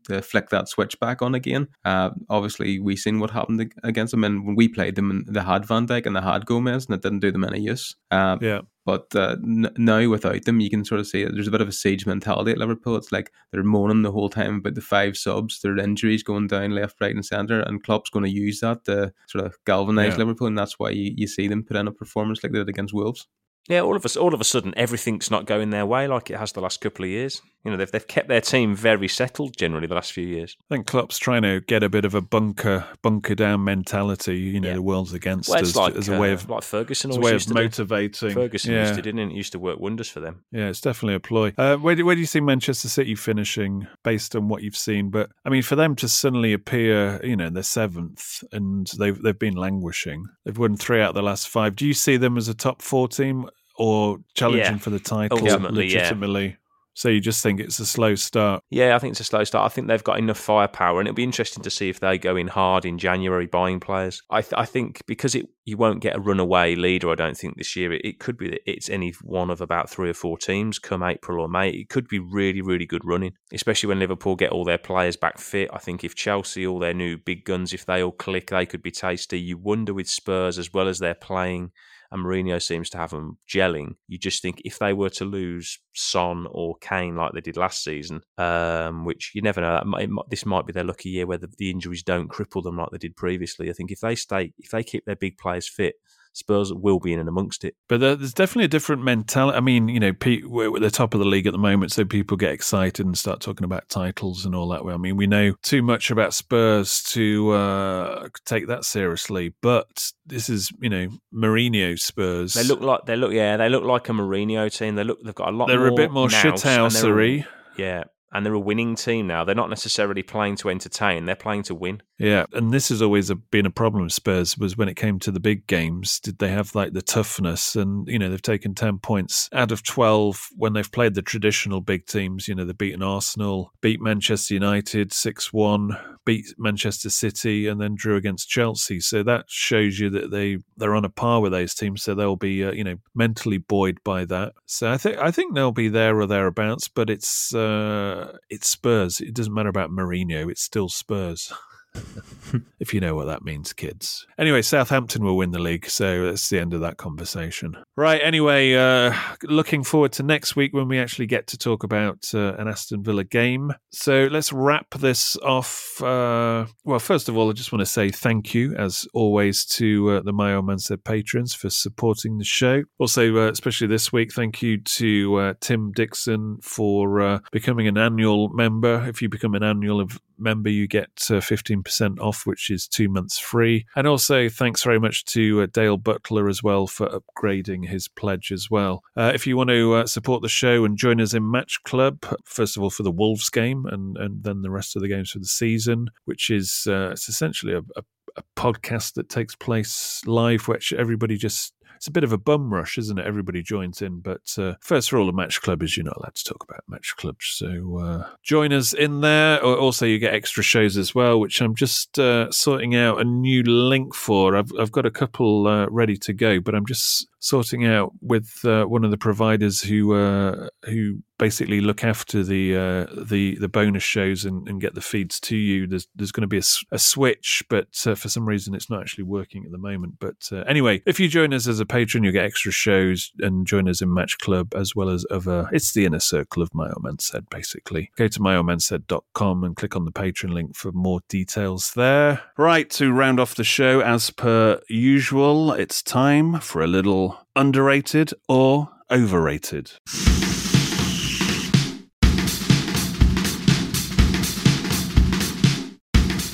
to flick that switch back on again. Uh, obviously, we seen what happened against them, and when we played them, and they had Van Dijk and they had Gomez, and it didn't do them any use. Uh,
yeah
But uh, n- now without them, you can sort of see that there's a bit of a siege mentality at Liverpool. It's like they're moaning the whole time about the five subs, their injuries going down left, right, and centre, and Klopp's going to use that to sort of galvanise
Yeah.
Liverpool, and that's why you, you see them put in a performance like they did against Wolves.
Yeah, all of us, all of a sudden, everything's not going their way like it has the last couple of years. You know, they've they've kept their team very settled generally the last few years.
I think Klopp's trying to get a bit of a bunker bunker down mentality. You know,
Yeah.
the world's against
Well,
us
like
as a way
uh,
of
like Ferguson
as a way of
do.
motivating.
Ferguson
yeah.
used to, didn't it? It used to work wonders for them.
Yeah, it's definitely a ploy. Uh, where, do, where do you see Manchester City finishing based on what you've seen? But I mean, for them to suddenly appear, you know, they're seventh and they've they've been languishing. They've won three out of the last five. Do you see them as a top four team or challenging
Yeah,
for the title
ultimately,
legitimately? So you just think it's a slow start?
Yeah, I think it's a slow start. I think they've got enough firepower, and it'll be interesting to see if they go in hard in January buying players. I, th- I think because it you won't get a runaway leader. I don't think this year it, it could be that it's any one of about three or four teams come April or May. It could be really really good running, especially when Liverpool get all their players back fit. I think if Chelsea all their new big guns, if they all click, they could be tasty. You wonder with Spurs as well as they're playing and Mourinho seems to have them gelling. You just think if they were to lose Son or Kane like they did last season, um, which you never know, might- this might be their lucky year where the, the injuries don't cripple them like they did previously. I think if they stay, if they keep their big players fit, Spurs will be in and amongst it.
But there's definitely a different mentality. I mean, you know, Pete, we're at the top of the league at the moment, so people get excited and start talking about titles and all that. I mean, we know too much about Spurs to uh, take that seriously. But this is, you know, Mourinho Spurs.
They look like they look, yeah, they look like a Mourinho team. They look, they've got a lot.
They're a bit more shithousery.
Yeah, and they're a winning team now. They're not necessarily playing to entertain; they're playing to win.
Yeah, and this has always been a problem with Spurs was when it came to the big games, did they have like the toughness? And you know they've taken ten points out of twelve when they've played the traditional big teams. You know they've beaten Arsenal, beat Manchester United six one, beat Manchester City, and then drew against Chelsea. So that shows you that they they're on a par with those teams. So they'll be uh, you know mentally buoyed by that. So I think I think they'll be there or thereabouts. But it's uh, it's Spurs. It doesn't matter about Mourinho. It's still Spurs if you know what that means, kids. Anyway, Southampton will win the league, so that's the end of that conversation. Right, anyway, uh, looking forward to next week when we actually get to talk about uh, an Aston Villa game. So let's wrap this off. Uh, well, first of all, I just want to say thank you, as always, to uh, the My Old Man Said patrons for supporting the show. Also, uh, especially this week, thank you to uh, Tim Dixon for becoming an annual member. If you become an annual member, you get uh, 15% off, which is two months free. And also, thanks very much to uh, Dale Butler as well for upgrading his pledge as well. Uh, if you want to uh, support the show and join us in Match Club, first of all for the Wolves game and, and then the rest of the games for the season, which is uh, it's essentially a, a, a podcast that takes place live, which everybody just it's a bit of a bum rush, isn't it? Everybody joins in. But uh, first rule of Match Club is you're not allowed to talk about Match Club. So uh, join us in there. Also, you get extra shows as well, which I'm just uh, sorting out a new link for. I've, I've got a couple uh, ready to go, but I'm just sorting out with uh, one of the providers who uh, who basically look after the uh, the the bonus shows and, and get the feeds to you. There's there's going to be a switch, but uh, for some reason it's not actually working at the moment. But uh, anyway, if you join us as a patron, you get extra shows and join us in Match Club as well as other. It's the inner circle of My Old Man Said. Basically, go to myoldmansaid.com and click on the patron link for more details there. Right to round off the show, as per usual, it's time for a little underrated or overrated.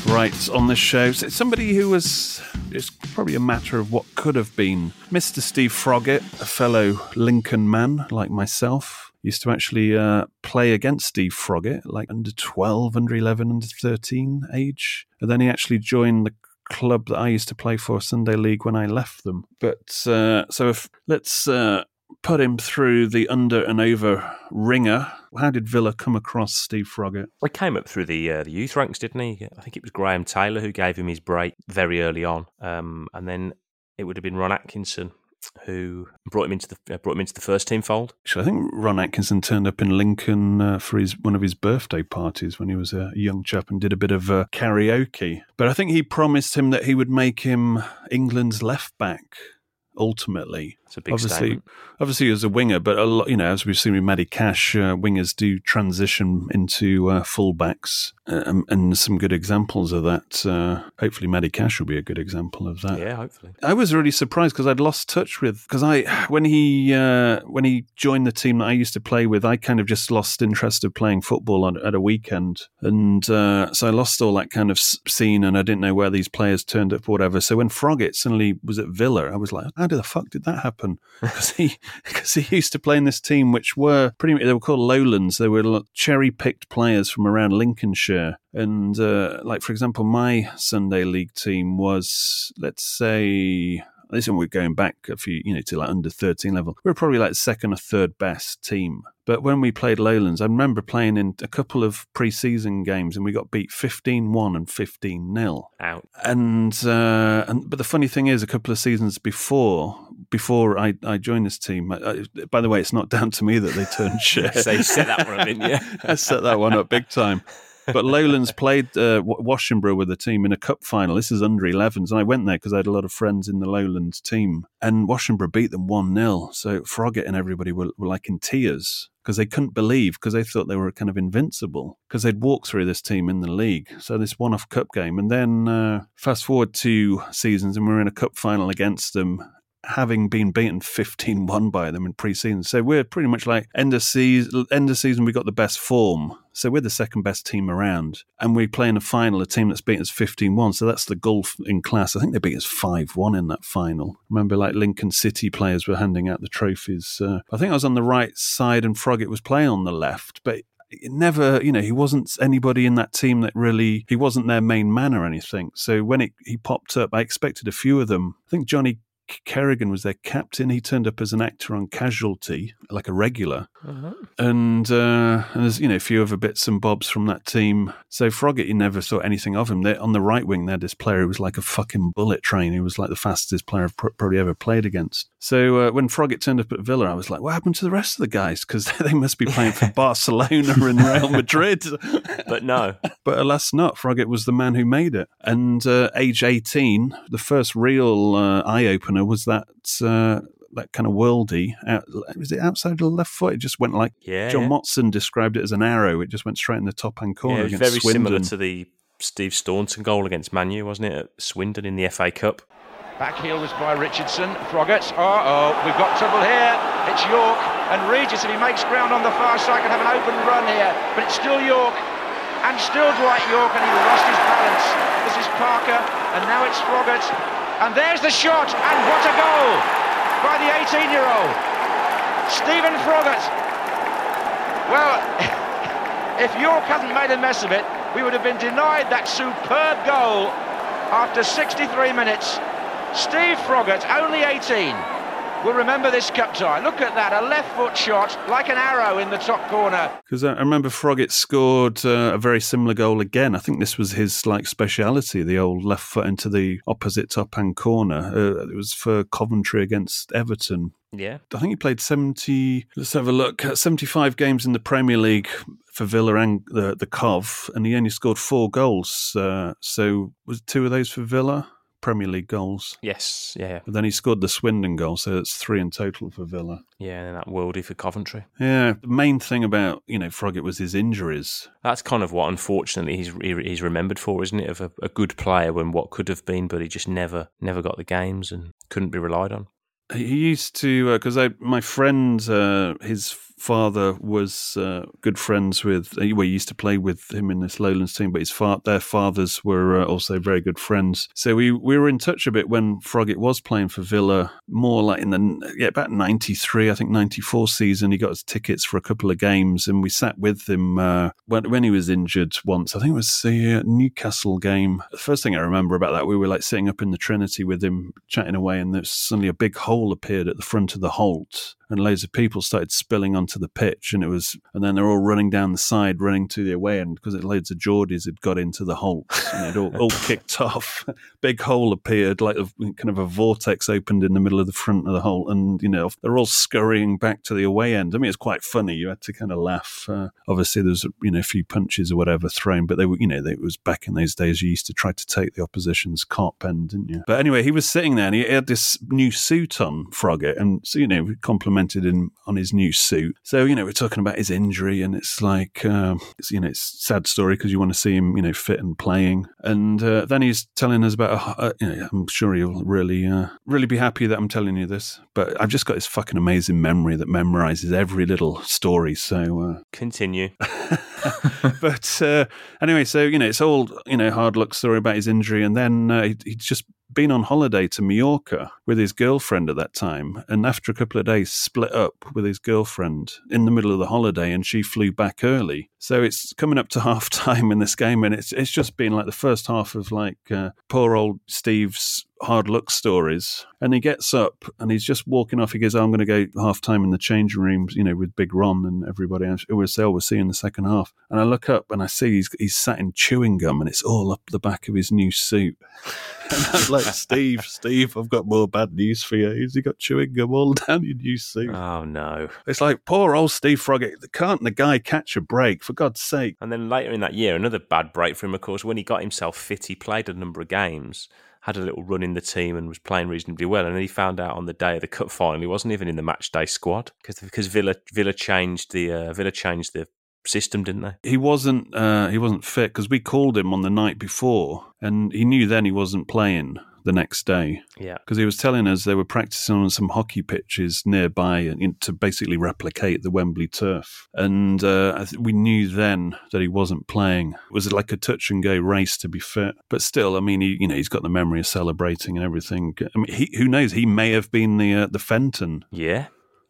Right, on this show, somebody who was, it's probably a matter of what could have been. Mr. Steve Froggatt, a fellow Lincoln man like myself, used to actually uh, play against Steve Froggatt, like under 12, under 11, under 13 age. And then he actually joined the club that I used to play for, Sunday League, when I left them. But uh, so if let's uh, put him through the under and over ringer. How did Villa come across Steve Froggatt?
He came up through the uh, the youth ranks, didn't he? I think it was Graham Taylor who gave him his break very early on, um, and then it would have been Ron Atkinson who brought him into the uh, brought him into the first team fold.
Actually, I think Ron Atkinson turned up in Lincoln uh, for his one of his birthday parties when he was a young chap and did a bit of uh, karaoke. But I think he promised him that he would make him England's left back ultimately.
It's a big
obviously,
statement.
obviously as a winger, but a lot, you know, as we've seen with Matty Cash, uh, wingers do transition into uh, fullbacks, and, and some good examples of that. Uh, hopefully, Matty Cash will be a good example of that.
Yeah, hopefully.
I was really surprised because I'd lost touch with because I when he uh, when he joined the team that I used to play with, I kind of just lost interest of playing football on, at a weekend, and uh, so I lost all that kind of scene, and I didn't know where these players turned up or whatever. So when Froggatt suddenly was at Villa, I was like, how the fuck did that happen? Because he because he used to play in this team, which were pretty much they were called Lowlands. They were cherry picked players from around Lincolnshire. And uh, like for example, my Sunday league team was let's say this one we're going back a few, you know, to like under 13 level. we are probably like second or third best team. But when we played Lowlands, I remember playing in a couple of pre-season games and we got beat 15-1 and 15-0.
Out.
And uh, and but the funny thing is, a couple of seasons before before I, I joined this team, I, I, by the way, it's not down to me that they turned shit.
So you set that one up, didn't you?
I set that one up big time. But Lowlands played uh, with the team in a cup final. This is under 11s. And I went there because I had a lot of friends in the Lowlands team. And Washingborough beat them 1 0. So Froggatt and everybody were, were like in tears because they couldn't believe because they thought they were kind of invincible because they'd walked through this team in the league. So this one off cup game. And then uh, fast forward two seasons and we we're in a cup final against them having been beaten 15-1 by them in pre-season. So we're pretty much like end of season end of season we got the best form. So we're the second best team around. And we play in a final a team that's beaten us 15-1. So that's the gulf in class. I think they beat us 5-1 in that final. Remember like Lincoln City players were handing out the trophies. Uh, I think I was on the right side and Froggatt was playing on the left, but it never, you know, he wasn't anybody in that team that really, he wasn't their main man or anything. So when it, he popped up, I expected a few of them. I think Johnny Kerrigan was their captain. He turned up as an actor on Casualty, like a regular, and uh, and there's you know a few other bits and bobs from that team. So Froggatt, you never saw anything of him. They, on the right wing, they had this player who was like a fucking bullet train. He was like the fastest player I've pr- probably ever played against. So uh, when Froggatt turned up at Villa, I was like, what happened to the rest of the guys? Because they must be playing for Barcelona and Real Madrid.
But no.
But alas, not. Froggatt was the man who made it. And uh, age 18, the first real uh, eye opener was that. Uh, that kind of worldy, out, was it outside of the left foot? It just went like
Yeah,
John
yeah.
Motson described it as an arrow. It just went straight in the top hand corner
Yeah, it was
against
very
Swindon.
similar to the Steve Staunton goal against Manu, wasn't it? At Swindon in the FA Cup.
Back heel was by Richardson. Froggatt. Uh oh, we've got trouble here. It's Yorke. And Regis, if he makes ground on the far side, can have an open run here. But it's still Yorke. And still Dwight Yorke, and he lost his balance. This is Parker, and now it's Froggatt. And there's the shot, and what a goal by the 18 year old. Stephen Froggatt. Well, if Yorke hadn't made a mess of it, we would have been denied that superb goal after 63 minutes. Steve Froggatt, only 18, will remember this cup tie. Look at that, a left foot shot like an arrow in the top corner.
Because I I remember Froggatt scored uh, a very similar goal again. I think this was his like speciality, the old left foot into the opposite top hand corner. Uh, it was for Coventry against Everton.
Yeah.
I think he played 70, let's have a look, uh, 75 games in the Premier League for Villa and the, the Cov, and he only scored four goals. Uh, so was two of those for Villa? Premier League goals.
Yes. Yeah.
But then he scored the Swindon goal, so it's three in total for Villa.
Yeah. And then that worldie for Coventry.
Yeah, the main thing about, you know, Froggatt was his injuries.
That's kind of what, unfortunately, he's he- he's remembered for, isn't it? Of a, a good player when what could have been, but he just never never got the games and couldn't be relied on.
He used to because I my friend uh, his father was uh, good friends with uh, well he used to play with him in this Lowlands team but his fa- their fathers were uh, also very good friends. So we we were in touch a bit when Froggatt was playing for Villa more like in the yeah about 93 I think 94 season he got his tickets for a couple of games and we sat with him uh, when, when he was injured once. I think it was the uh, Newcastle game. The first thing I remember about that we were like sitting up in the Trinity with him chatting away and suddenly a big hole appeared at the front of the Holte and loads of people started spilling onto the pitch, and it was, and then they're all running down the side, running to the away end because loads of Geordies had got into the Holts and it all, all kicked off. Big hole appeared, like a, kind of a vortex opened in the middle of the front of the hole, and you know they're all scurrying back to the away end. I mean, it's quite funny. You had to kind of laugh. Uh, obviously, there's you know a few punches or whatever thrown, but they were you know they, it was back in those days. You used to try to take the opposition's Kop end, didn't you? But anyway, he was sitting there and he had this new suit on, Froggatt, and so you know we complimented him on his new suit. So you know we're talking about his injury, and it's like um, it's, you know it's a sad story because you want to see him you know fit and playing, and uh, then he's telling us about. Uh, you know, I'm sure he'll really uh, really be happy that I'm telling you this, but I've just got this fucking amazing memory that memorizes every little story. So uh,
Continue.
but uh, anyway, so you know, it's all you know, hard luck story about his injury, and then uh, he, he'd just been on holiday to Mallorca with his girlfriend at that time, and after a couple of days, split up with his girlfriend in the middle of the holiday, and she flew back early. So it's coming up to half time in this game, and it's it's just been like the first half of like uh, poor old Steve's hard luck stories. And he gets up and he's just walking off. He goes, oh, I'm going to go half time in the changing rooms, you know, with Big Ron and everybody else. Was, oh, we'll see you in the second half. And I look up and I see he's, he's sat in chewing gum and it's all up the back of his new suit. And I'm like, Steve, Steve, I've got more bad news for you. He's got chewing gum all down your new suit.
Oh no!
It's like poor old Steve Froggatt. Can't the guy catch a break? For God's sake!
And then later in that year, another bad break for him. Of course, when he got himself fit, he played a number of games, had a little run in the team, and was playing reasonably well. And then he found out on the day of the cup final, he wasn't even in the match day squad because because Villa Villa changed the uh, Villa changed the system, didn't they?
He wasn't uh, he wasn't fit because we called him on the night before, and he knew then he wasn't playing the next day
Yeah.
because he was telling us they were practicing on some hockey pitches nearby and- to basically replicate the Wembley turf. And uh, th- we knew then that he wasn't playing. It was like a touch and go race to be fit. But still, I mean, he, you know, he's got the memory of celebrating and everything. I mean, he, who knows? He may have been the uh, the Fenton,
Yeah.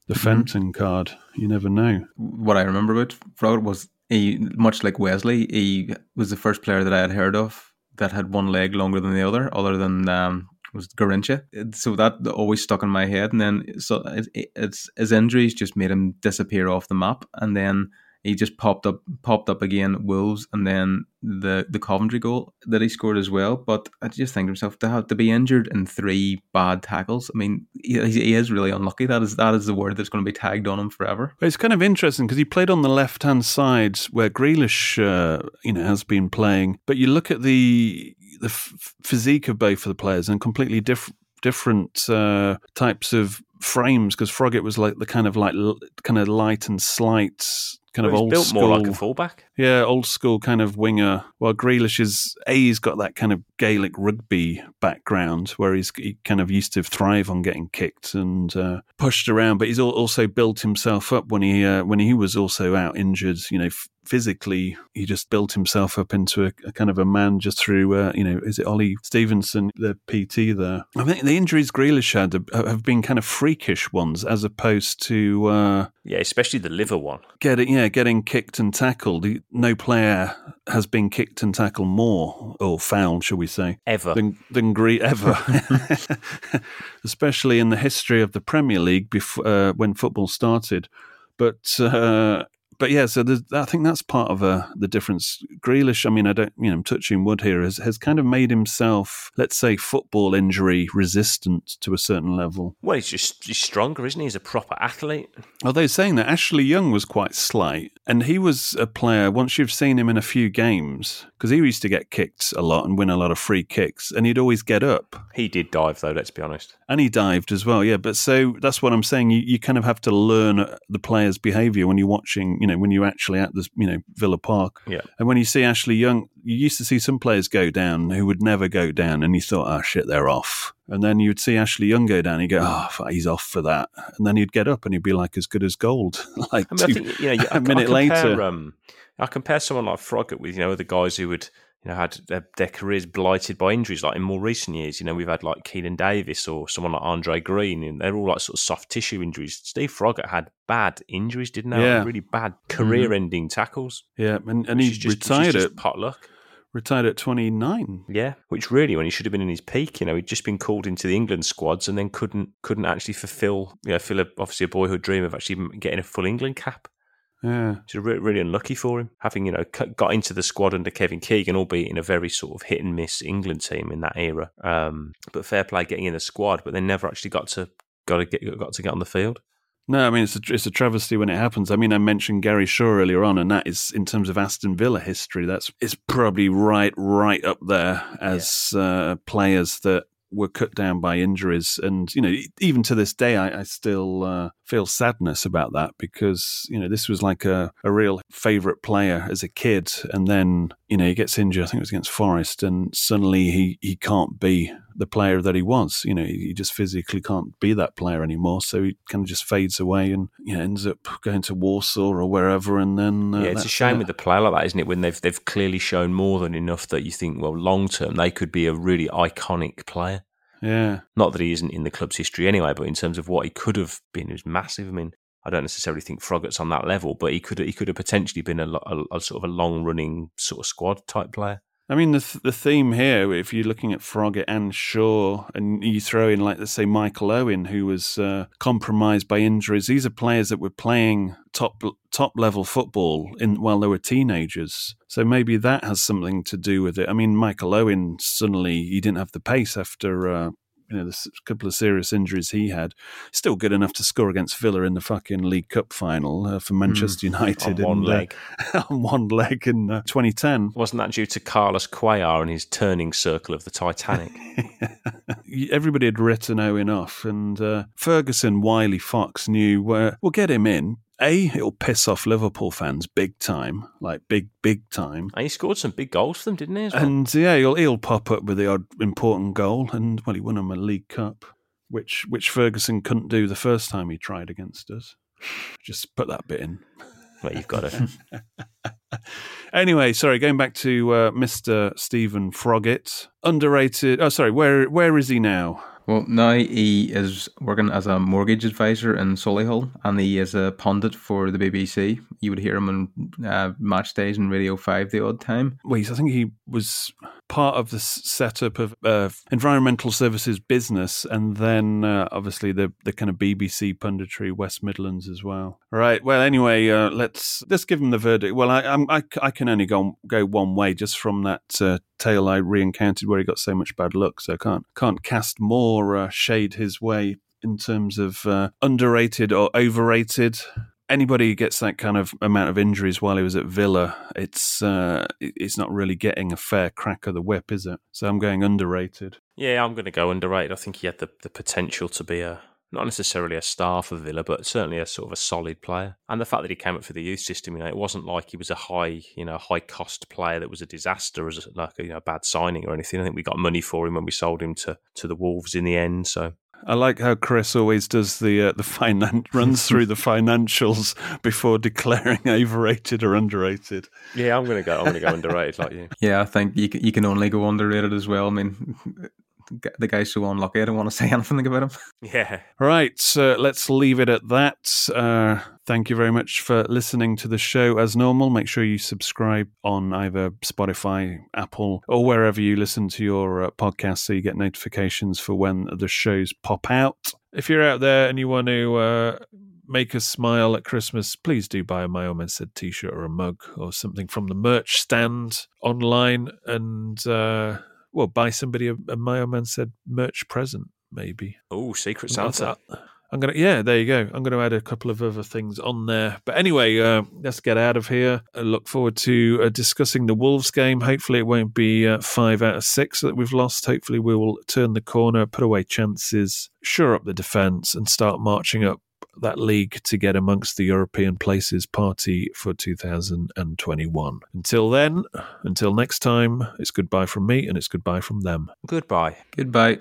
the Fenton card. You never know.
what I remember about Froggatt was he, much like Wesley, he was the first player that I had heard of that had one leg longer than the other, other than um, was Garrincha. So that always stuck in my head. And then so it, it's his injuries just made him disappear off the map, and then he just popped up popped up again Wolves, and then the the Coventry goal that he scored as well. But I just think to myself to have to be injured in three bad tackles. I mean, he, he is really unlucky. That is that is the word that's going to be tagged on him forever.
But it's kind of interesting because he played on the left hand side where Grealish, uh, you know, has been playing. But you look at the the f- physique of both of the players and completely different different uh, types of frames because Froggatt was like the kind of like l- kind of light and slight kind of
Well, he's
old
built
school
more like a fullback.
yeah, old school kind of winger. Well, Grealish is a he's got that kind of Gaelic rugby background where he's he kind of used to thrive on getting kicked and uh, pushed around, but he's also built himself up when he uh, when he was also out injured. You know, f- physically he just built himself up into a, a kind of a man just through uh, you know is it Ollie Stevenson the PT there? I think the injuries Grealish had have- been kind of freakish ones as opposed to. Uh,
Yeah, especially the liver one.
getting yeah getting kicked and tackled no player has been kicked and tackled more or fouled shall we say
Ever.
than than Gre- ever especially in the history of the Premier League before uh, when football started but uh, but yeah, so I think that's part of uh, the difference. Grealish, I mean, I don't, you know, I'm touching wood here, has, has kind of made himself, let's say, football injury resistant to a certain level.
Well, he's just he's stronger, isn't he? He's a proper athlete.
Although saying that, Ashley Young was quite slight, and he was a player. Once you've seen him in a few games, because he used to get kicked a lot and win a lot of free kicks, and he'd always get up,
He did dive though. Let's be honest.
and he dived as well. Yeah, but so that's what I'm saying. You you kind of have to learn uh, the player's behaviour when you're watching. You know, when you're actually at this, you know, Villa Park,
Yeah.
and when you see Ashley Young, you used to see some players go down who would never go down, and you thought, oh shit, they're off. And then you'd see Ashley Young go down, and you go, oh, he's off for that. And then he'd get up and he'd be like as good as gold. like
I mean, I think you know, you- I,
a minute
I compare,
later.
Um, I compare someone like Froggatt with you know the guys who would you know had their, their careers blighted by injuries. Like in more recent years, you know we've had like Keinan Davis or someone like Andre Green, and they're all like sort of soft tissue injuries. Steve Froggatt had bad injuries, didn't he?
Yeah.
really bad career-ending tackles.
yeah, and, and
which
he
just,
retired at
pot luck.
retired at 29.
Yeah, which really, when he should have been in his peak, you know, he'd just been called into the England squads and then couldn't couldn't actually fulfil, you know, fill a, obviously a boyhood dream of actually getting a full England cap.
Yeah.
It's really, really unlucky for him, having you know got into the squad under Kevin Keegan, albeit in a very sort of hit and miss England team in that era. Um, but fair play getting in the squad, but they never actually got to got to get got to get on the field.
No, I mean it's a, it's a travesty when it happens. I mean, I mentioned Gary Shaw earlier on, and that is in terms of Aston Villa history. That's it's probably right right up there as yeah. uh, players that were cut down by injuries. And, you know, even to this day, I, I still uh, feel sadness about that because, you know, this was like a, a real favourite player as a kid. And then, you know, he gets injured, I think it was against Forest, and suddenly he, he can't be the player that he was. You know, he just physically can't be that player anymore. So he kind of just fades away and, you know, ends up going to Warsaw or wherever. And then.
Uh, yeah, it's a shame with a player like that, isn't it? When they've, they've clearly shown more than enough that you think, well, long term, they could be a really iconic player.
Yeah.
Not that he isn't in the club's history anyway, but in terms of what he could have been, he was massive. I mean, I don't necessarily think Froggatt's on that level, but he could he could have potentially been a, a, a sort of a long running sort of squad type player.
I mean, the th- the theme here, if you're looking at Froggatt and Shaw, and you throw in, like, let's say, Michael Owen, who was uh, compromised by injuries, these are players that were playing top top level football in while they were teenagers. So maybe that has something to do with it. I mean, Michael Owen suddenly he didn't have the pace after uh, you know, the couple of serious injuries he had, still good enough to score against Villa in the fucking League Cup final uh, for Manchester mm, United
on one
in,
leg.
Uh, on one leg in uh, 2010.
Wasn't that due to Carlos Cuellar and his turning circle of the Titanic?
Everybody had written Owen off, and uh, Ferguson, Wiley, Fox knew, uh, we'll get him in, a, it'll piss off Liverpool fans big time, like big, big time.
And he scored some big goals for them, didn't he?
Well? And yeah, he'll, he'll pop up with the odd important goal, and well, he won them a League Cup, which which Ferguson couldn't do the first time he tried against us. Just put that bit in.
Well, you've got it.
anyway, sorry, going back to uh, Mr. Stephen Froggatt, underrated. Oh, sorry, where where is he now?
Well, now he is working as a mortgage advisor in Solihull, and he is a pundit for the BBC. You would hear him on uh, match days and Radio Five the odd time.
Well, I think he was part of the setup of uh, environmental services business, and then uh, obviously the the kind of BBC punditry, West Midlands as well. Right. Well, anyway, uh, let's let's give him the verdict. Well, I I'm, I, I can only go go one way just from that uh, tale I re-encountered where he got so much bad luck. So I can't can't cast more uh, shade his way in terms of uh, underrated or overrated anybody who gets that kind of amount of injuries while he was at Villa, it's uh, it's not really getting a fair crack of the whip, is it? So I'm going underrated.
Yeah, I'm going to go underrated. I think he had the, the potential to be a not necessarily a star for Villa, but certainly a sort of a solid player. And the fact that he came up for the youth system, you know, it wasn't like he was a high, you know, high cost player that was a disaster as like a you know, bad signing or anything. I think we got money for him when we sold him to to the Wolves in the end. So
I like how Chris always does the uh, the finan- runs through the financials before declaring overrated or underrated.
Yeah, I'm gonna go. I'm gonna go underrated like you.
Yeah, I think you can, you can only go underrated as well. I mean, the guy's so unlucky. I don't want to say anything about him.
Yeah.
Right. So let's leave it at that. Uh, thank you very much for listening to the show as normal. Make sure you subscribe on either Spotify, Apple, or wherever you listen to your uh, podcast so you get notifications for when the shows pop out. If you're out there and you want to uh, make us smile at Christmas, please do buy a My Old Man Said t shirt or a mug or something from the merch stand online and. Uh, well, buy somebody a, a My Said merch present, maybe.
Oh, Secret Santa.
I'm gonna, yeah, there you go. I'm gonna add a couple of other things on there. But anyway, uh, let's get out of here. I look forward to uh, discussing the Wolves game. Hopefully, it won't be uh, five out of six that we've lost. Hopefully, we will turn the corner, put away chances, shore up the defence, and start marching up that league to get amongst the European places party for 2021. Until then, until next time, it's goodbye from me and it's goodbye from them.
Goodbye.
Goodbye.